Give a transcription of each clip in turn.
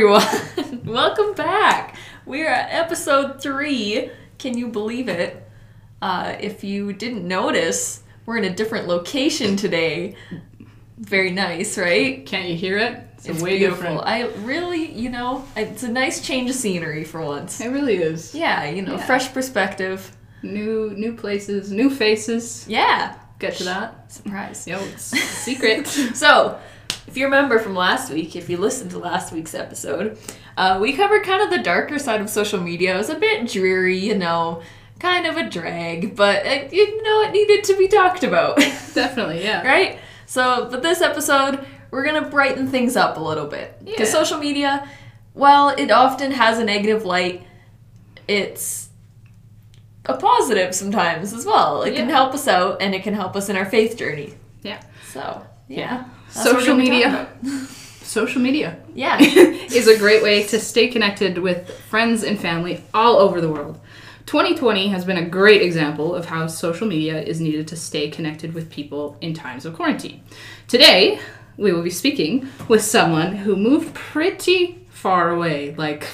everyone. Welcome back. We're at episode three. Can you believe it? Uh, if you didn't notice, we're in a different location today. Very nice, right? Can't you hear it? It's beautiful. I really, you know, it's a nice change of scenery for once. It really is. Yeah, you know, Yeah. fresh perspective. New new places, new faces. Yeah. Get to that. Surprise. Yo, it's secret. So, if you remember from last week, if you listened to last week's episode, uh, we covered kind of the darker side of social media. It was a bit dreary, you know, kind of a drag, but uh, you know, it needed to be talked about, Definitely, yeah. right? So, but this episode, we're gonna brighten things up a little bit because Yeah. social media, while it often has a negative light, it's a positive sometimes as well. It can help us out and it can help us in our faith journey. Yeah. So, yeah. Yeah. Social media. Social media Yeah. is a great way to stay connected with friends and family all over the world. 2020 has been a great example of how social media is needed to stay connected with people in times of quarantine. Today, we will be speaking with someone who moved pretty far away, like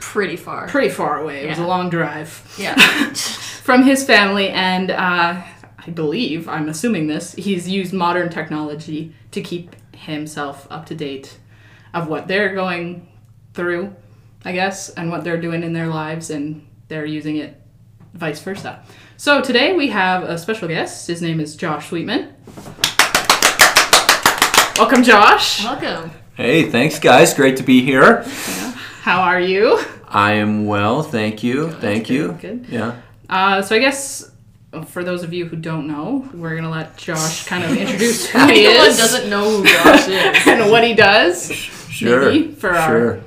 Pretty far. pretty far away. It was a long drive. Yeah. from his family, and uh, I believe, I'm assuming this, he's used modern technology to keep himself up to date of what they're going through, I guess, and what they're doing in their lives, and they're using it vice versa. So today we have a special guest. His name is Josh Sweetman. Welcome, Josh. Welcome. Hey, thanks guys. Great to be here. Yeah. How are you? I am well, thank you. thank you. Good. Yeah. Uh, so I guess for those of you who don't know, we're gonna let Josh kind of introduce who he Anyone is doesn't know who Josh is. and what he does. Sure. Maybe for our- sure.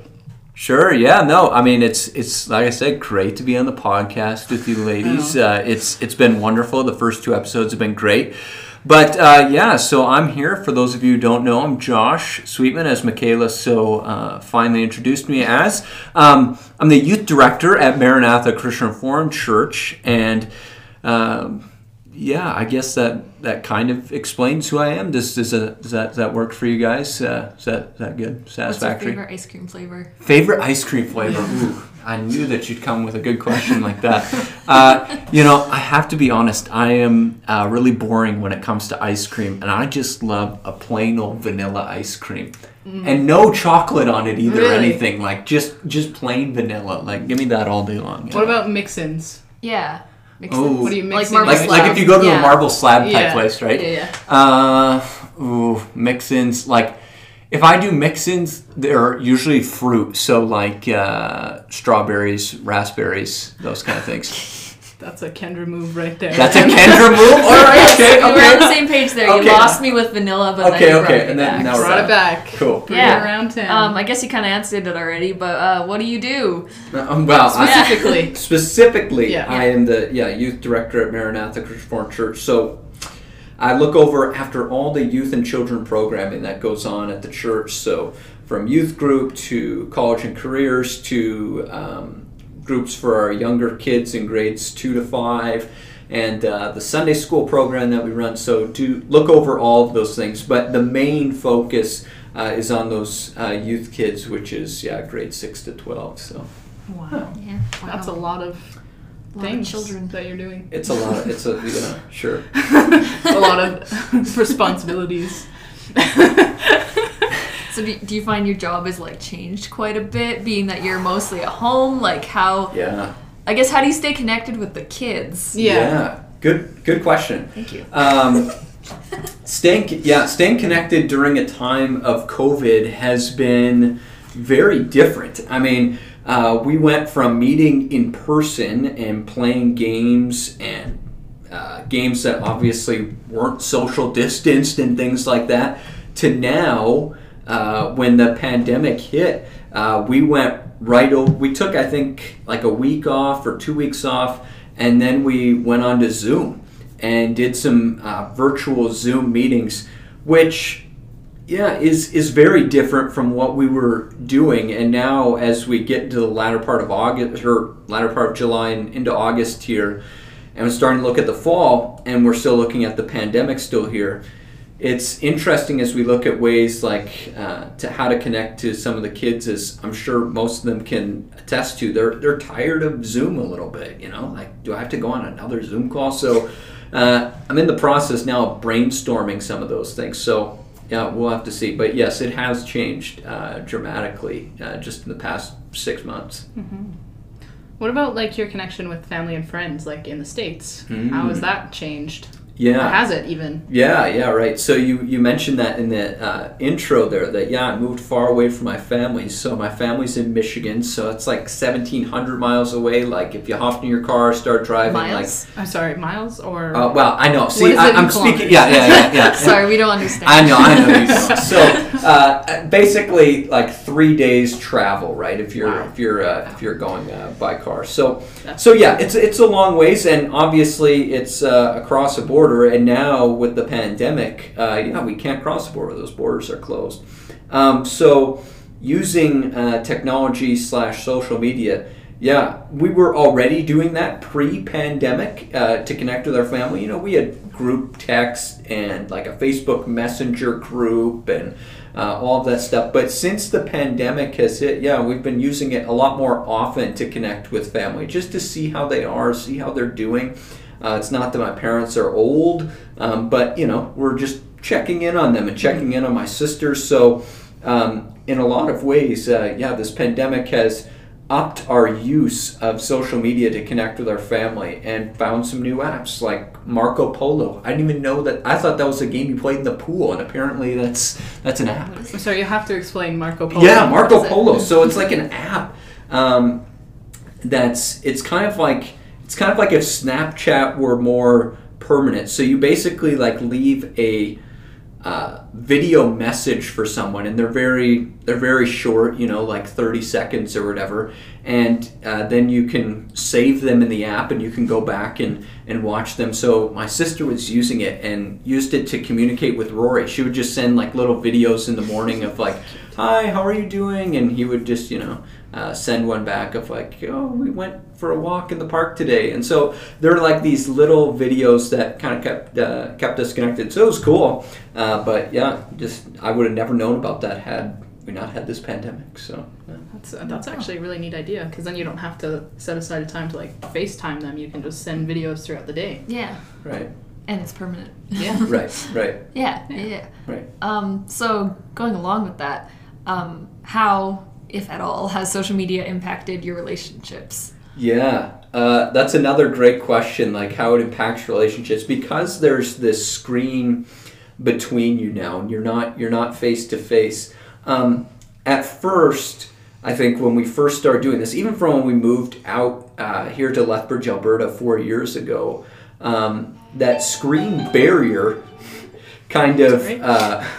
Sure. Yeah. No. I mean, it's it's like I said, great to be on the podcast with you ladies. Oh. Uh, it's it's been wonderful. The first two episodes have been great. But uh, yeah, so I'm here. For those of you who don't know, I'm Josh Sweetman, as Michaela so uh, finally introduced me as. Um, I'm the youth director at Maranatha Christian Reformed Church, and um, yeah, I guess that that kind of explains who I am. Does does, that does that does that work for you guys? Uh, is that is that good? What's your Satisfactory. favorite ice cream flavor? Favorite ice cream flavor? Ooh, I knew that you'd come with a good question like that. Uh, you know, I have to be honest. I am uh, really boring when it comes to ice cream, and I just love a plain old vanilla ice cream, and no chocolate on it either or anything. Like just just plain vanilla. Like give me that all day long. What about mix-ins? Yeah. Mix Oh. What do you like mix in? marble like, slab. like if you go to yeah. a marble slab type Yeah. place, right? Yeah, yeah. Uh, ooh, mix-ins. Like, if I do mix-ins, they're usually fruit. So like uh, strawberries, raspberries, those kind of things. That's a Kendra move right there. That's a Kendra move. All right, okay, Oh, we're on the same page there. Okay. You lost me with vanilla, but Okay, then okay, brought and then back. now we're Brought it back. cool. Bring Yeah. it around town. Um, I guess you kind of answered it already, but uh, what do you do? Um, well, I, Specifically. specifically, Yeah. I am the yeah youth director at Maranatha Christian Reformed Church. So I look over after all the youth and children programming that goes on at the church. So from youth group to college and careers to um, groups for our younger kids in grades two to five. And uh, the Sunday school program that we run, so do look over all of those things. But the main focus uh, is on those uh, youth kids, which is yeah, grade six to twelve. So wow. Yeah. That's a lot of lot of things children. that you're doing. It's a lot. Of, it's a you know sure. a lot of responsibilities. So do, do you find your job has like changed quite a bit, being that you're mostly at home? Like how? Yeah. I guess how do you stay connected with the kids? Yeah. Good. Good question. Thank you. Um, staying yeah staying connected during a time of COVID has been very different. I mean, uh, we went from meeting in person and playing games and uh, games that obviously weren't social distanced and things like that to now uh, when the pandemic hit uh, we went right over we took i think like a week off or two weeks off and then we went on to zoom and did some uh, virtual zoom meetings which yeah is is very different from what we were doing. And now as we get into the latter part of august or latter part of july and into august here and we're starting to look at the fall and we're still looking at the pandemic still here it's interesting as we look at ways like uh, to how to connect to some of the kids as i'm sure most of them can attest to. They're they're tired of zoom a little bit you know? Like do i have to go on another zoom call? So uh, i'm in the process now of brainstorming some of those things. So yeah we'll have to see. But yes it has changed uh, dramatically uh, just in the past six months. What about like your connection with family and friends, like in the states? Mm. How has that changed? Yeah has it even? Yeah, yeah, right. So you, you mentioned that in the uh, intro there that yeah, I moved far away from my family. So my family's in Michigan, so it's like seventeen hundred miles away. Like if you hopped in your car, start driving, Miles? I'm sorry, miles or uh, well, I know. See, I, i'm speaking. Yeah, yeah, yeah, yeah. Sorry, we don't understand. I know, I know you don't. So uh, basically, like three days travel, right? If you're Wow. if you're uh, if you're going uh, by car. So so yeah, it's it's a long ways, and obviously it's uh, across a border. And now with the pandemic, uh, yeah, we can't cross the border; those borders are closed. Um, so using uh, technology slash social media. Yeah, we were already doing that pre-pandemic uh, to connect with our family. You know, we had group text and like a Facebook Messenger group and uh, all of that stuff. But since the pandemic has hit, yeah, we've been using it a lot more often to connect with family, just to see how they are, see how they're doing. Uh, it's not that my parents are old, um, but you know, we're just checking in on them and checking in on my sisters. So, um, in a lot of ways, uh, yeah, this pandemic has upped our use of social media to connect with our family and found some new apps like Marco Polo. I didn't even know that. I thought that was a game you played in the pool, and apparently that's that's an app. So you have to explain Marco Polo. Yeah, Marco What is it? Polo. So it's like an app um, that's it's kind of like it's kind of like if Snapchat were more permanent. So you basically like leave a uh, video message for someone, and they're very they're very short, you know, like thirty seconds or whatever, and uh, then you can save them in the app, and you can go back and and watch them. So my sister was using it and used it to communicate with Rory. She would just send like little videos in the morning of like, "Hi, how are you doing?" and he would just you know. Uh, send one back of like, oh, we went for a walk in the park today, and so there are like these little videos that kind of kept uh, kept us connected. So it was cool, uh, but yeah, just I would have never known about that had we not had this pandemic. So yeah. That's uh, that's actually a really neat idea because then you don't have to set aside a time to like FaceTime them. You can just send videos throughout the day. Yeah, right, and it's permanent. Yeah. right, right, Yeah, yeah, yeah. right. Um, so going along with that, um, how, if at all, has social media impacted your relationships? Yeah, uh, that's another great question. Like how it impacts relationships because there's this screen between you now, and you're not you're not face to face. Um, At first, I think when we first started doing this, even from when we moved out uh, here to Lethbridge, Alberta, four years ago, um, that screen barrier kind of. Uh,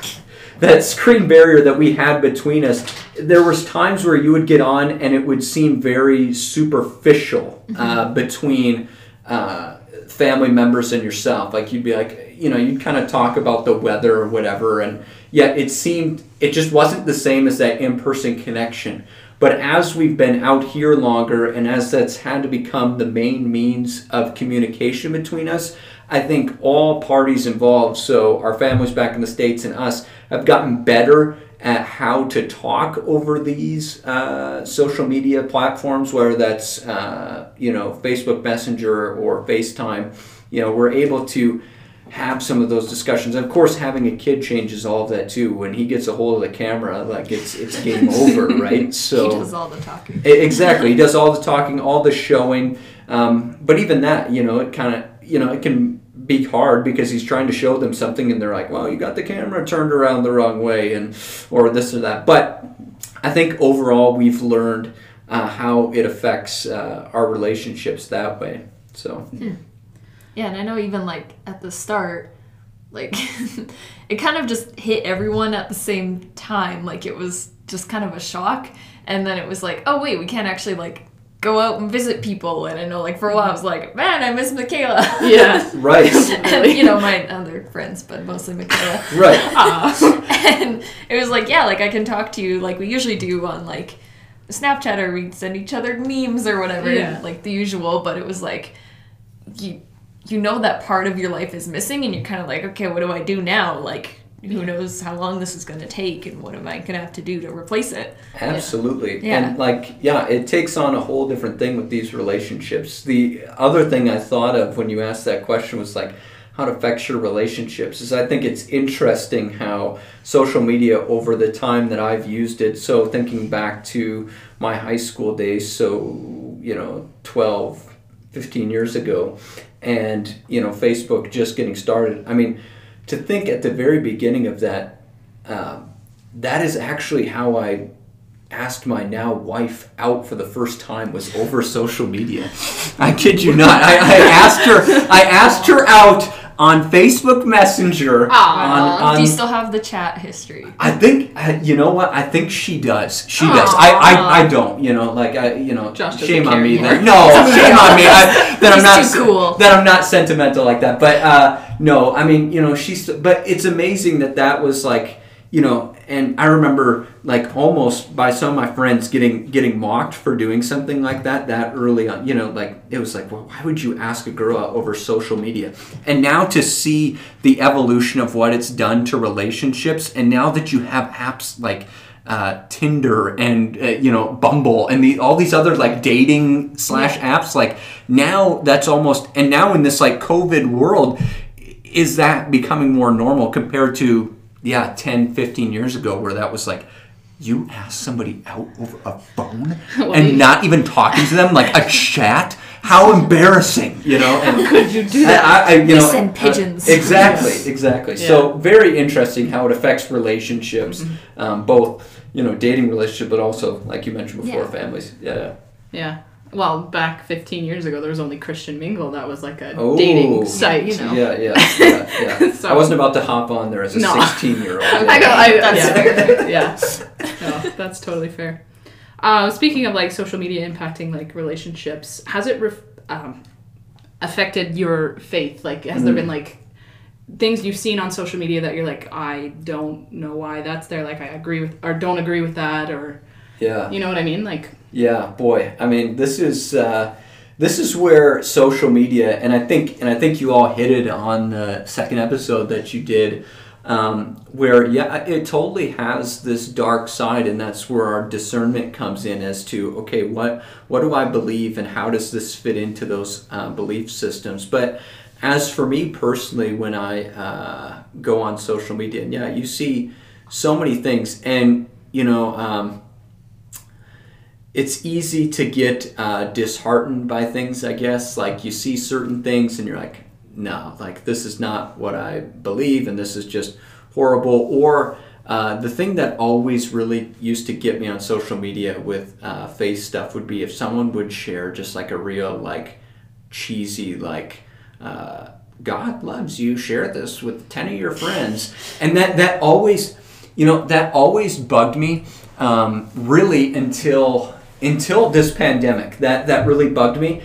that screen barrier that we had between us there was times where you would get on and it would seem very superficial uh, between uh, family members and yourself like you'd be like you know you'd kind of talk about the weather or whatever and yet it seemed it just wasn't the same as that in-person connection but as we've been out here longer and as that's had to become the main means of communication between us I think all parties involved, so our families back in the States and us, have gotten better at how to talk over these uh, social media platforms, whether that's, uh, you know, Facebook Messenger or FaceTime. You know, we're able to have some of those discussions. And of course, having a kid changes all of that too. When he gets a hold of the camera, like it's it's game over, right? So he does all the talking. Exactly. He does all the talking, all the showing. Um, but even that, you know, it kind of, you know, it can be hard because he's trying to show them something and they're like, well, you got the camera turned around the wrong way and, or this or that. But I think overall we've learned uh, how it affects uh, our relationships that way. So, Yeah, and I know even like at the start, like it kind of just hit everyone at the same time. Like it was just kind of a shock. And then it was like, oh wait, we can't actually like go out and visit people. And I know like for a while I was like, man, I miss Michaela. Yeah. right. and you know, my other friends, but mostly Michaela. right. Ah. and it was like, yeah, like I can talk to you like we usually do on like Snapchat or we'd send each other memes or whatever, Yeah. like the usual, but it was like you you know that part of your life is missing and you're kind of like okay what do i do now like who knows how long this is going to take and what am i going to have to do to replace it Absolutely. Yeah. And like, yeah, it takes on a whole different thing with these relationships. The other thing I thought of when you asked that question was like how it affects your relationships is I think it's interesting how social media over the time that I've used it. So thinking back to my high school days, so you know, 12, 15 years ago, and you know, Facebook just getting started. I mean, to think at the very beginning of that, um, that is actually how I asked my now wife out for the first time was over social media. I kid you not. I, I asked her. I asked her out on Facebook Messenger. Aw. on, do you still have the chat history I think uh, you know what I think she does. She does. I, I, I don't. You know, like I you know Josh shame on me anymore. there. No, shame on me. I, that I'm not too cool. that I'm not sentimental like that. But uh, no, I mean you know she's. But it's amazing that that was like you know, and I remember like almost by some of my friends getting getting mocked for doing something like that that early on. You know, like it was like, well, why would you ask a girl out over social media? And now to see the evolution of what it's done to relationships, and now that you have apps like. Uh, Tinder and uh, you know Bumble and the all these other like dating slash apps like now that's almost and now in this like COVID world is that becoming more normal compared to yeah 10 15 years ago where that was like you ask somebody out over a phone Well, and not even talking to them like a chat how embarrassing you know and Could you do that? I, I, you know, send uh, pigeons. exactly, exactly. Yeah. So very interesting how it affects relationships, Mm-hmm. um, both you know dating relationship, but also like you mentioned before, Yeah. families. Yeah. Yeah. Well, back 15 years ago, there was only Christian Mingle. That was like a Oh. dating site. You know. Yeah, yeah, yeah. yeah. So- I wasn't about to hop on there as a No. 16 year old. I know. I, That's yeah. yeah. No, that's totally fair. Uh, speaking of like social media impacting like relationships, has it ref- um, affected your faith? Like, has there Mm. been like things you've seen on social media that you're like, I don't know why that's there. Like, I agree with or don't agree with that, or Yeah. you know what I mean? Like, Yeah, boy. I mean, this is uh, this is where social media, and I think, and I think you all hit it on the second episode that you did, um, where yeah, it totally has this dark side, and that's where our discernment comes in as to okay, what what do I believe, and how does this fit into those uh, belief systems? But as for me personally, when I uh, go on social media, and yeah, you see so many things, and you know. Um, it's easy to get uh, disheartened by things, I guess. Like you see certain things and you're like, no, like this is not what I believe and this is just horrible. Or uh, the thing that always really used to get me on social media with uh, face stuff would be if someone would share just like a real, like, cheesy, like, uh, God loves you, share this with 10 of your friends. And that, that always, you know, that always bugged me um, really until until this pandemic. That that really bugged me,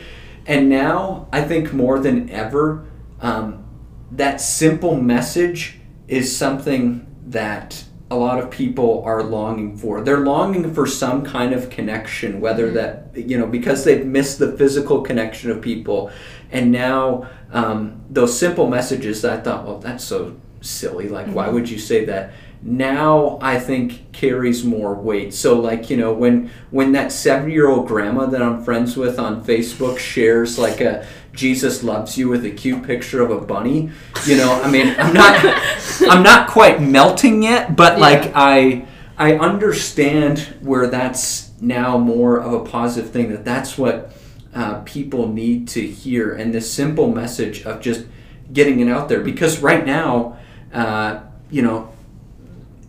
and now I think more than ever, um, that simple message is something that a lot of people are longing for. They're longing for some kind of connection, whether that you know because they've missed the physical connection of people, and now um, those simple messages that I thought, well, that's so silly. Like, why would you say that? Now I think carries more weight. So like, you know, when when that 70-year-old grandma that I'm friends with on Facebook shares like a Jesus loves you with a cute picture of a bunny, you know, I mean, I'm not I'm not quite melting yet, but like I I understand where that's now more of a positive thing that that's what uh, people need to hear and this simple message of just getting it out there because right now uh, you know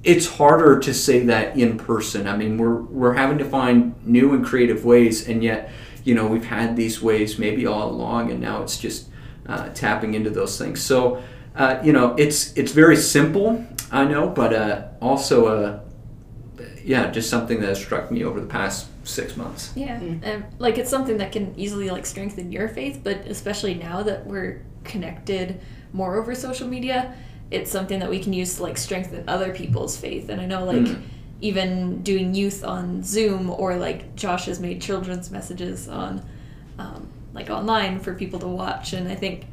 it's harder to say that in person. I mean, we're we're having to find new and creative ways, and yet, you know, we've had these ways maybe all along, and now it's just uh, tapping into those things. So, uh, you know, it's it's very simple, I know, but uh, also, uh, yeah, just something that has struck me over the past six months. Yeah, and like it's something that can easily like strengthen your faith, but especially now that we're connected more over social media, it's something that we can use to like strengthen other people's faith. And I know like Mm. even doing youth on Zoom or like Josh has made children's messages on um, like online for people to watch, and I think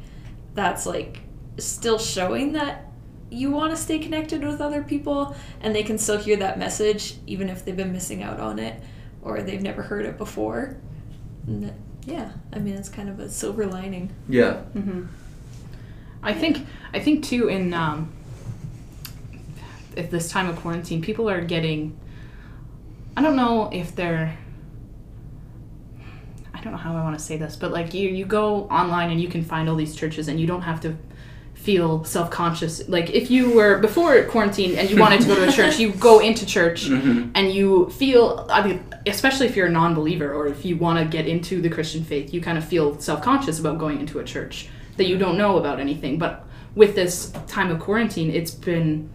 that's like still showing that you want to stay connected with other people and they can still hear that message even if they've been missing out on it or they've never heard it before. And that- yeah, I mean it's kind of a silver lining. Yeah. I think I think too in um, at this time of quarantine, people are getting. I don't know if they're. I don't know how I want to say this, but like you, you go online and you can find all these churches, and you don't have to feel self conscious. Like if you were before quarantine and you wanted to go to a church, you go into church and you feel. I mean, especially if you're a non believer or if you want to get into the Christian faith, you kind of feel self conscious about going into a church that you don't know about anything. But with this time of quarantine, it's been,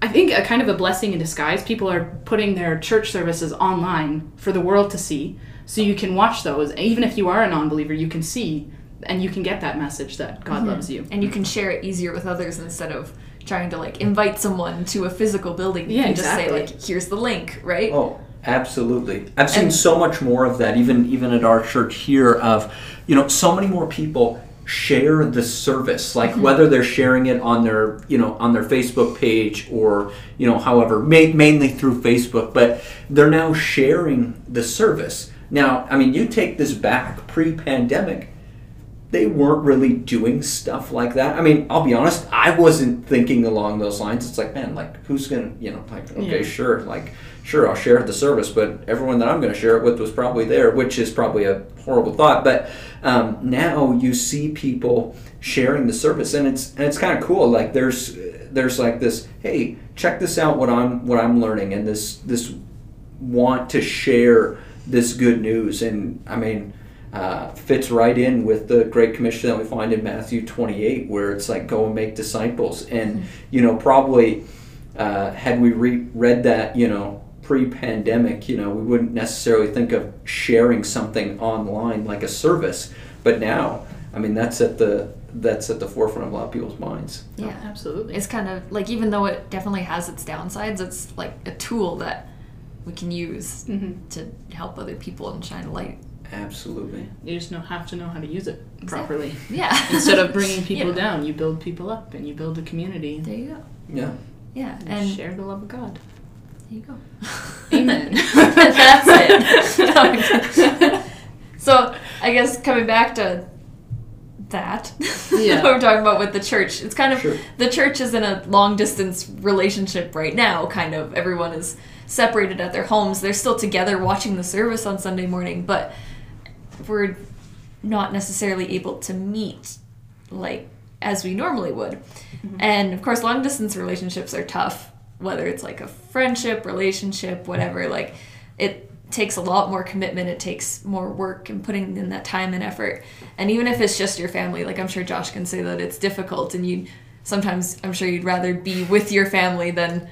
I think, a kind of a blessing in disguise. People are putting their church services online for the world to see, so you can watch those. Even if you are a non believer, you can see and you can get that message that God mm-hmm. loves you. And you can share it easier with others instead of trying to like invite someone to a physical building. You Yeah, can just say like here's the link, right? Oh, absolutely. I've seen And- so much more of that, even even at our church here. Of you know, so many more people share the service, like mm-hmm. whether they're sharing it on their you know on their Facebook page or you know however, ma- mainly through Facebook, but they're now sharing the service. Now, I mean, you take this back pre-pandemic they weren't really doing stuff like that. I mean, I'll be honest, I wasn't thinking along those lines. It's like, man, like who's gonna, you know, like okay, Yeah. sure, like sure, I'll share the service, but everyone that I'm gonna share it with was probably there, which is probably a horrible thought. But um, now you see people sharing the service, and it's and it's kind of cool. Like there's there's like this, hey, check this out, what I'm what I'm learning, and this this want to share this good news, and I mean uh, fits right in with the Great Commission that we find in Matthew 28, where it's like, go and make disciples. And, you know, probably uh, had we re- read that, you know, pre pandemic, you know, we wouldn't necessarily think of sharing something online like a service. But now, I mean, that's at the that's at the forefront of a lot of people's minds. yeah. absolutely. It's kind of like even though it definitely has its downsides, it's like a tool that we can use Mhm. to help other people and shine a light. Absolutely. You just know, have to know how to use it properly. Yeah. Instead of bringing people Yeah. down, you build people up and you build a community There you go. Yeah. Yeah, and, and share the love of God. There you go. Amen. That's it. so I guess coming back to that, Yeah. what we're talking about with the church, it's kind of Sure. the church is in a long distance relationship right now. Kind of everyone is separated at their homes. They're still together watching the service on Sunday morning, but we're not necessarily able to meet like as we normally would. Mm-hmm. And of course, long distance relationships are tough, whether it's like a friendship, relationship, whatever. Like, it takes a lot more commitment, it takes more work and putting in that time and effort. And even if it's just your family, like I'm sure Josh can say that it's difficult, and you sometimes I'm sure you'd rather be with your family than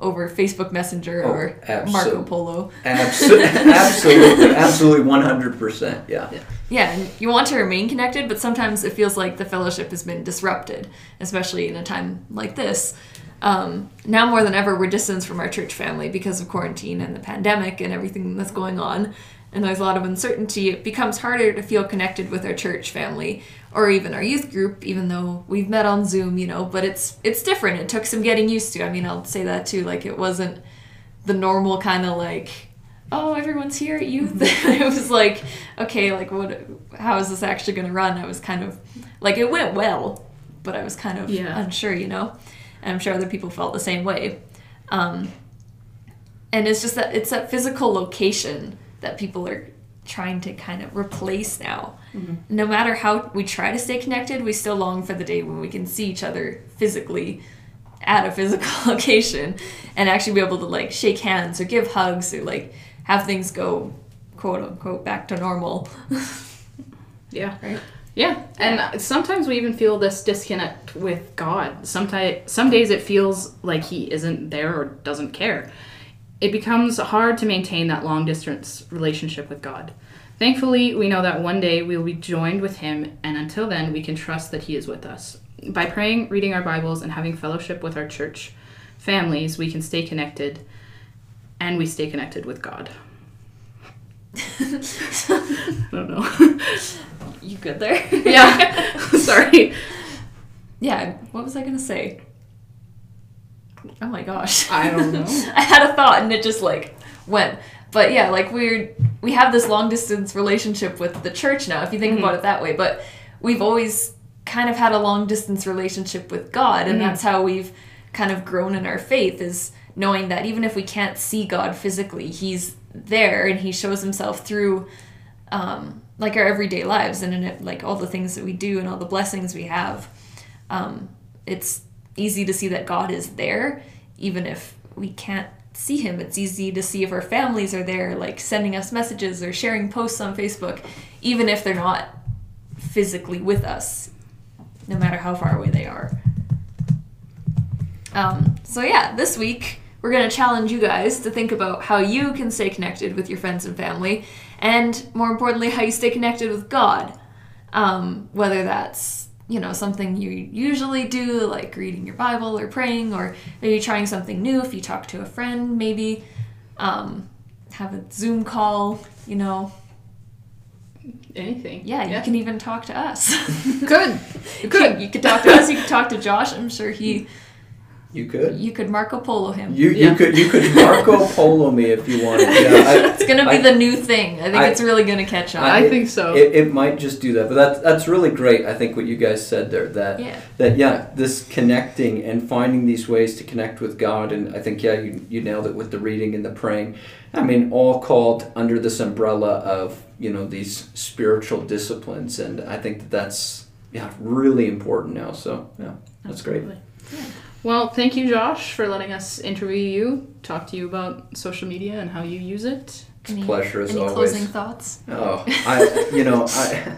over Facebook Messenger Oh, or absolute- Marco Polo. Absolutely. absolutely. Absolutely. 100%. Yeah. Yeah, and you want to remain connected, but sometimes it feels like the fellowship has been disrupted, especially in a time like this. Um, now more than ever, we're distanced from our church family because of quarantine and the pandemic and everything that's going on. And there's a lot of uncertainty. It becomes harder to feel connected with our church family or even our youth group, even though we've met on Zoom, you know. But it's it's different. It took some getting used to. I mean, I'll say that too. Like it wasn't the normal kind of like oh everyone's here at youth it was like okay like what how is this actually going to run i was kind of like it went well but i was kind of Yeah. unsure you know and i'm sure other people felt the same way. Um, and it's just that it's that physical location that people are trying to kind of replace now. No matter how we try to stay connected we still long for the day when we can see each other physically at a physical location and actually be able to like shake hands or give hugs or like have things go quote unquote back to normal. Yeah. right Yeah, and sometimes we even feel this disconnect with God. Sometimes, some days it feels like He isn't there or doesn't care. It becomes hard to maintain that long distance relationship with God. Thankfully, we know that one day we will be joined with Him, and until then, we can trust that He is with us. By praying, reading our Bibles, and having fellowship with our church families, we can stay connected, and we stay connected with God. I don't know. You good there? Yeah. Sorry. yeah. What was I gonna say? Oh my gosh. I don't know. I had a thought and it just like went. But yeah, like we're we have this long distance relationship with the church now, if you think Mhm. about it that way. But we've always kind of had a long distance relationship with God, and Mhm. that's how we've kind of grown in our faith is knowing that even if we can't see God physically, He's there and He shows Himself through um, like our everyday lives and in it, like all the things that we do and all the blessings we have. Um, it's easy to see that God is there, even if we can't see Him. It's easy to see if our families are there, like sending us messages or sharing posts on Facebook, even if they're not physically with us, no matter how far away they are. Um, so, yeah, this week we're going to challenge you guys to think about how you can stay connected with your friends and family, and more importantly, how you stay connected with God. Um, whether that's you know something you usually do, like reading your Bible or praying, or maybe trying something new. If you talk to a friend, maybe um, have a Zoom call. You know, Anything. yeah, you can even talk to us. Good. Good. you could talk to us. You could talk to Josh. I'm sure he. You could. You could Marco Polo him. You Yeah. you could you could Marco Polo me if you wanted. Yeah, it's gonna be I- the new thing. I think I- it's really gonna catch on. I think so. It, it might just do that, but that's that's really great. I think what you guys said there that yeah. that yeah, this connecting and finding these ways to connect with God, and I think yeah, you you nailed it with the reading and the praying. I mean, all called under this umbrella of you know these spiritual disciplines, and I think that that's yeah really important now. So yeah, that's great. Absolutely. Well, thank you, Josh, for letting us interview you, talk to you about social media and how you use it. Any, Pleasure as any always. closing thoughts? Oh, I you know I.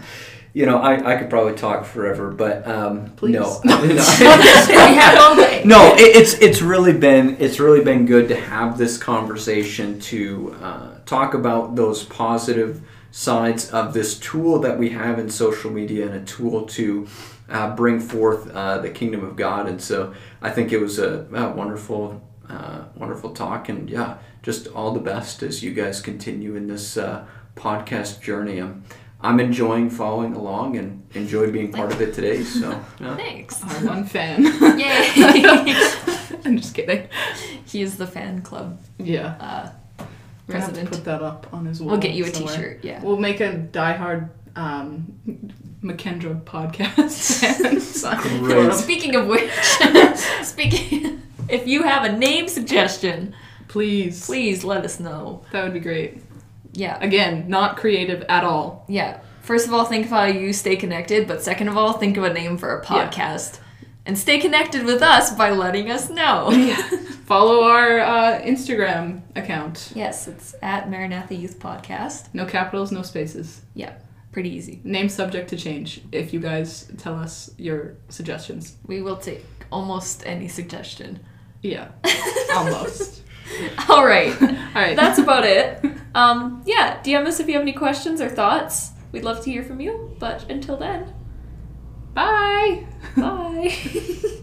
You know, I, I could probably talk forever, but um, Please. no, we have all day. no, it, it's it's really been it's really been good to have this conversation to uh, talk about those positive sides of this tool that we have in social media and a tool to uh, bring forth uh, the kingdom of God. And so I think it was a, a wonderful uh, wonderful talk, and yeah, just all the best as you guys continue in this uh, podcast journey. I'm I'm enjoying following along and enjoy being part of it today. So yeah. Thanks. Our one fan. Yay! I'm just kidding. he is the fan club Yeah. We're gonna have to president. put that up on his wall. We'll get you a somewhere. T-shirt. Yeah. We'll make a diehard um, McKendra podcast. fan sign for Great. Speaking of which, speaking, if you have a name suggestion, Please. please let us know. That would be great. Yeah. Again, not creative at all. Yeah. First of all, think of how you stay connected, but second of all, think of a name for a Yeah. And stay connected with us by letting us know. Follow our uh, Instagram account. yes, it's at Maranatha Youth Podcast. No capitals, no spaces. Yeah, pretty easy. Name subject to change if you guys tell us your suggestions. We will take almost any suggestion. Yeah, almost. All right. All right. That's about it. Um, yeah, DM us if you have any questions or thoughts. We'd love to hear from you. But until then, Bye. bye.